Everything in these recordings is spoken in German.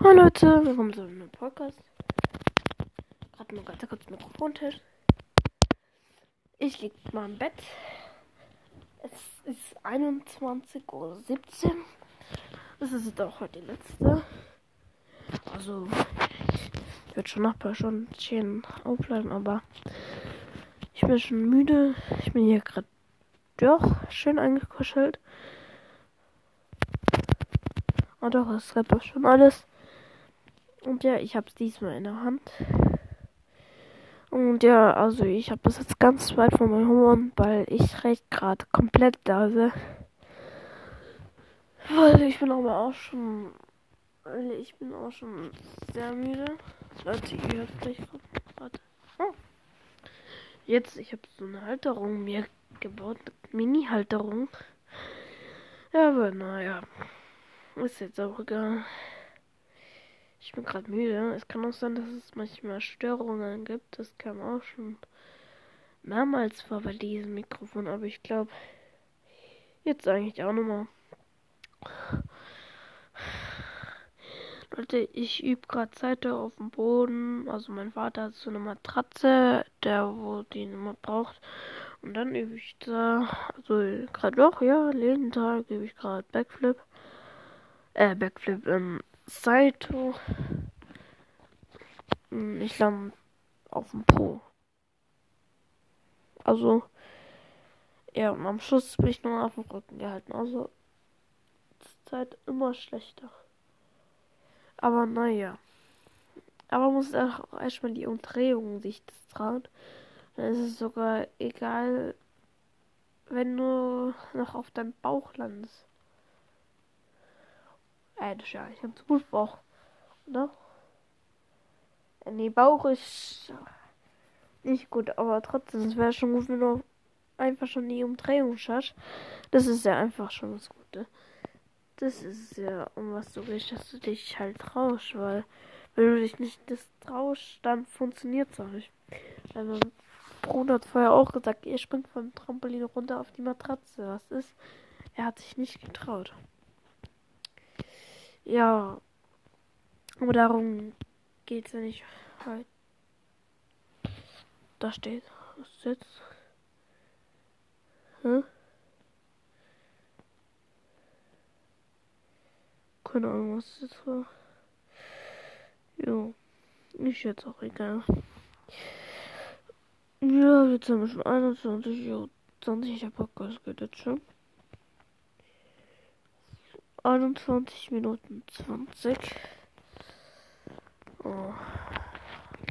Hallo Leute, willkommen zu einem Podcast. Gerade mal ganz kurz Mikrofontest. Ich liege mal im Bett. Es ist 21.17 Uhr. Das ist auch heute die letzte. Also, ich werde schon nach ein paar Stunden aufbleiben, aber ich bin schon müde. Ich bin hier gerade doch schön eingekuschelt. Oh doch, es reppt schon alles. Und ja, ich habe es diesmal in der Hand. Und ja, also ich habe das jetzt ganz weit von meinem Humor, weil ich recht gerade komplett da bin. Weil ich bin aber auch schon. Ich bin auch schon sehr müde. Leute, ihr hört gleich gerade. Oh. Jetzt, ich habe so eine Halterung mir gebaut. Mini-Halterung. Ja, aber naja. Ist jetzt auch egal. Ich bin gerade müde. Es kann auch sein, dass es manchmal Störungen gibt. Das kam auch schon mehrmals vor bei diesem Mikrofon. Aber ich glaube, jetzt eigentlich auch nochmal. Leute, ich übe gerade Seite auf dem Boden. Also mein Vater hat so eine Matratze, der wo die immer braucht. Und dann übe ich da, also gerade doch, ja, jeden Tag übe ich gerade Backflip äh, Backflip im Saito. Hm, ich lande auf dem Po. Also, ja, und am Schluss bin ich nur auf dem Rücken gehalten. Also, Zeit immer schlechter. Aber naja. Aber man muss auch erstmal die Umdrehung sich trauen. Dann ist es sogar egal, wenn du noch auf deinem Bauch landest. Äh, das ist ja nicht zu gut Bauch. Oder? Äh, nee, Bauch ist nicht gut, aber trotzdem, es wäre schon gut, wenn du einfach schon die Umdrehung schaffst. Das ist ja einfach schon das Gute. Das ist ja, um was du willst, dass du dich halt traust, weil wenn du dich nicht das traust, dann funktioniert es auch nicht. Weil mein Bruder hat vorher auch gesagt, ihr springt vom Trampolin runter auf die Matratze. Was ist? Er hat sich nicht getraut. Ja. Aber darum geht's ja nicht heute. Da steht. Was ist jetzt? Hä? Keine Ahnung, was das jetzt war. Jo. Ist jetzt auch egal. Ja, jetzt haben wir schon 21 Uhr 20. Der Podcast geht jetzt schon. 21 Minuten 20. Oh,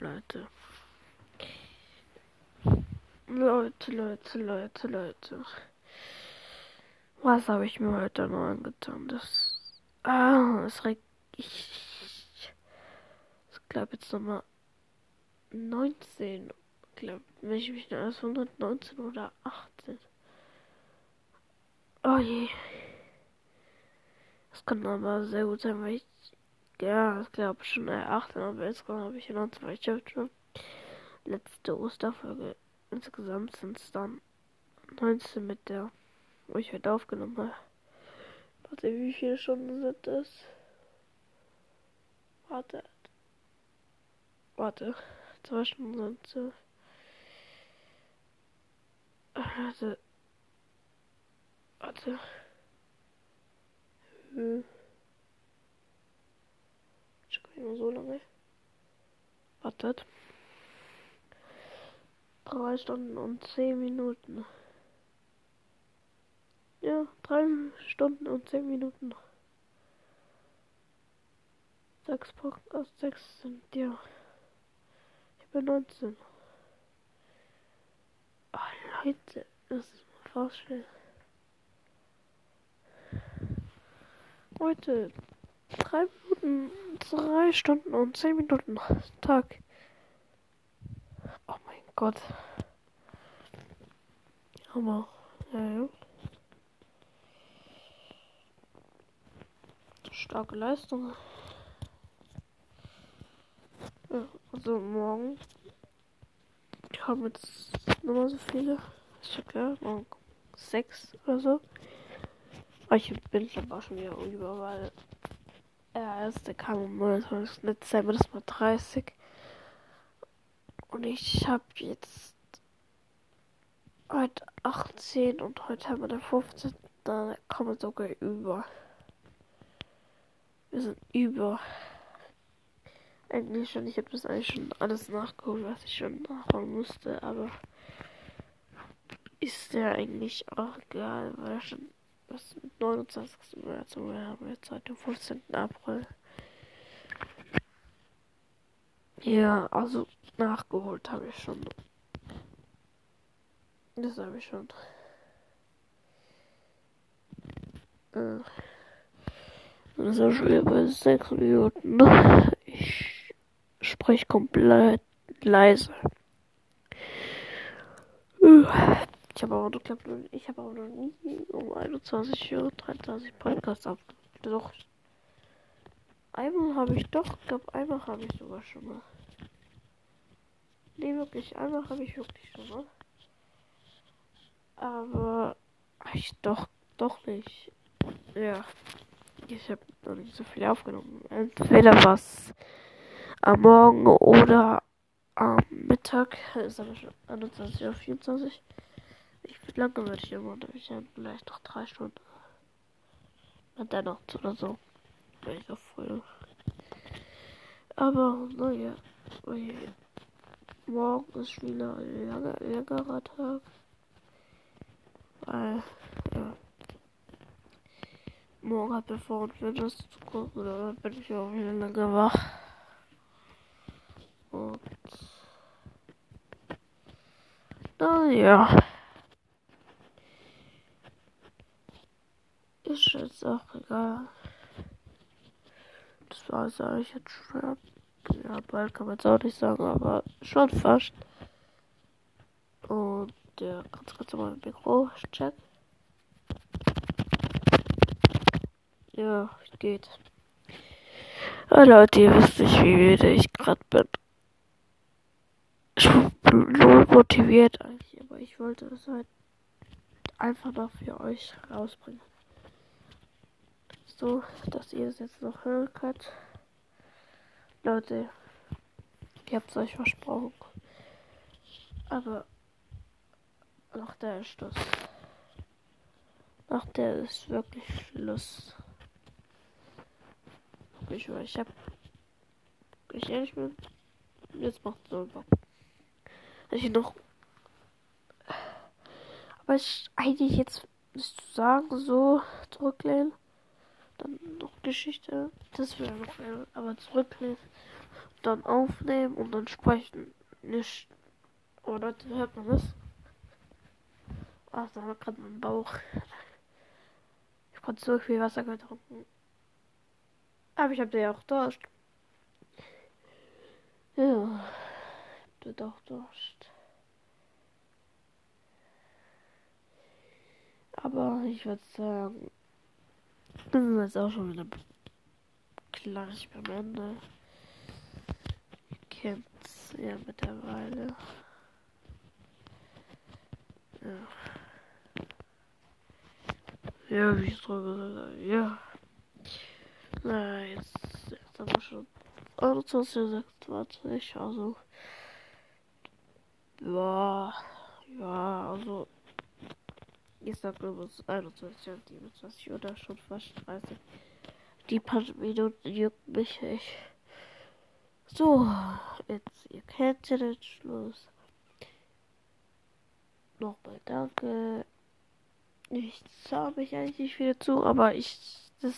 Leute. Leute, Leute, Leute, Leute. Was habe ich mir heute noch angetan? Das. Ah, es regt. Ich. Ich glaube jetzt nochmal 19. Ich glaube, wenn ich mich noch als 119 oder 18. Oh je. Das kann aber sehr gut sein, weil ich. Ja, ich glaube schon äh, 18 aber jetzt habe ich noch zwei schon. Letzte Osterfolge. Insgesamt sind es dann 19 mit der, wo ich heute aufgenommen habe. Warte, wie viele Stunden sind das? Warte. Warte. Zwei Stunden sind es. Warte. Warte. Hm. Schon immer so lange. Wartet. Drei Stunden und zehn Minuten. Ja, drei Stunden und zehn Minuten. Sechs aus sechs sind ja. Ich bin 19. Oh, Leute, das ist fast schnell. Heute drei Minuten, drei Stunden und zehn Minuten Tag. Oh mein Gott. Aber, ja, ja. Starke Leistung. Ja, also morgen. Ich habe jetzt nochmal so viele. Hab ja morgen sechs oder so. Aber ich bin aber schon wieder überall. Erste kam am 29. Dezember, das war 30. Und ich habe jetzt heute 18 und heute haben wir den 15. Da kommen wir sogar über. Wir sind über. Eigentlich schon, ich habe das eigentlich schon alles nachgeholt, was ich schon nachholen musste, aber ist der eigentlich auch egal, weil er schon was 29. März und wir haben jetzt heute den 15. April. Ja, also nachgeholt habe ich schon. Das habe ich schon. Äh, das ist schon wieder bei 6 Minuten. Ich spreche komplett leise. Ich habe aber, glaub, ich habe aber noch nie um 21 Uhr 23 Podcasts abgedruckt. Doch. Einmal habe ich doch, ich glaube einmal habe ich sogar schon mal. Nee, wirklich, einmal habe ich wirklich schon mal. Aber ich doch, doch nicht. Ja. Ich habe noch nicht so viel aufgenommen. Entweder was am Morgen oder am Mittag. Ist aber schon 21 oder 24. Ich wie lange würde ich habe vielleicht noch drei Stunden. Und dann noch oder so. Wenn ich auf voll. Aber naja. Morgen ist wieder ein langer, längerer Tag. Weil, ja. Morgen hat bevor und wenn das zu gucken, dann bin ich auch wieder lange wach. Und. Naja. Ist jetzt auch egal. Das war es eigentlich jetzt schon. Ja, bald kann man es auch nicht sagen, aber schon fast. Und der ganz kurz mal Mikro check. Ja, geht. Ja, Leute, ihr wisst nicht, wie müde ich gerade bin. Ich bin nur motiviert eigentlich, aber ich wollte es halt einfach noch für euch rausbringen so, dass ihr es jetzt noch hören könnt. Leute, ihr habt es euch versprochen. Aber nach der ist Schluss. Nach der ist wirklich Schluss. Ich, ich hab. Ich ehrlich bin. Jetzt macht so Bock. Ich noch. Aber ich eigentlich jetzt nicht zu sagen, so zurücklehnen noch Geschichte. Das wäre noch eine, aber zurücklesen, dann aufnehmen und dann sprechen. Nicht. Oh Leute, hört man das? Ach, da war gerade mein Bauch. Ich konnte so viel Wasser getrunken. Aber ich habe ja auch Durst. Ja, ich doch Durst. Aber ich würde sagen, das ist jetzt auch schon wieder gleich beim Ende. Ihr kennt's ja mittlerweile. Ja. Ja, wie ich so gesagt habe, ja. Na, jetzt, jetzt haben wir schon 21, 26, also. Ja, ja, also sag übrigens 21 und 27 oder schon fast 30. Die paar Minuten juckt mich nicht. So, jetzt, ihr kennt ja den Schluss. Nochmal danke. Ich zahle mich eigentlich nicht wieder zu, aber ich, das,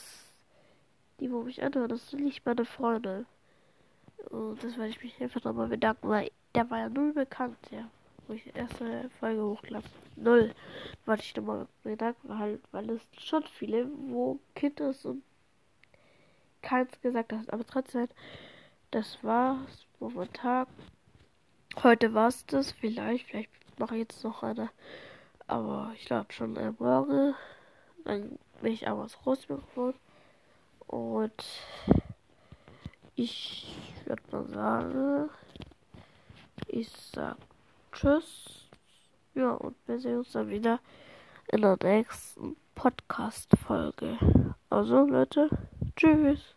die, wo mich anhören, das sind nicht meine Freunde. Und das werde ich mich einfach nochmal bedanken, weil der war ja null bekannt, ja wo ich die erste Folge hochlasse. Null. Warte ich nochmal Gedanken halt, weil es schon viele, wo Kind ist und keins gesagt hat. Aber trotzdem, das war's momentan. Heute war's das. Vielleicht, vielleicht mache ich jetzt noch eine. Aber ich glaube schon äh, morgen. Dann bin ich aber das Großmikrofon. Und ich würde mal sagen, ich sag Tschüss. Ja, und wir sehen uns dann wieder in der nächsten Podcast-Folge. Also, Leute, tschüss.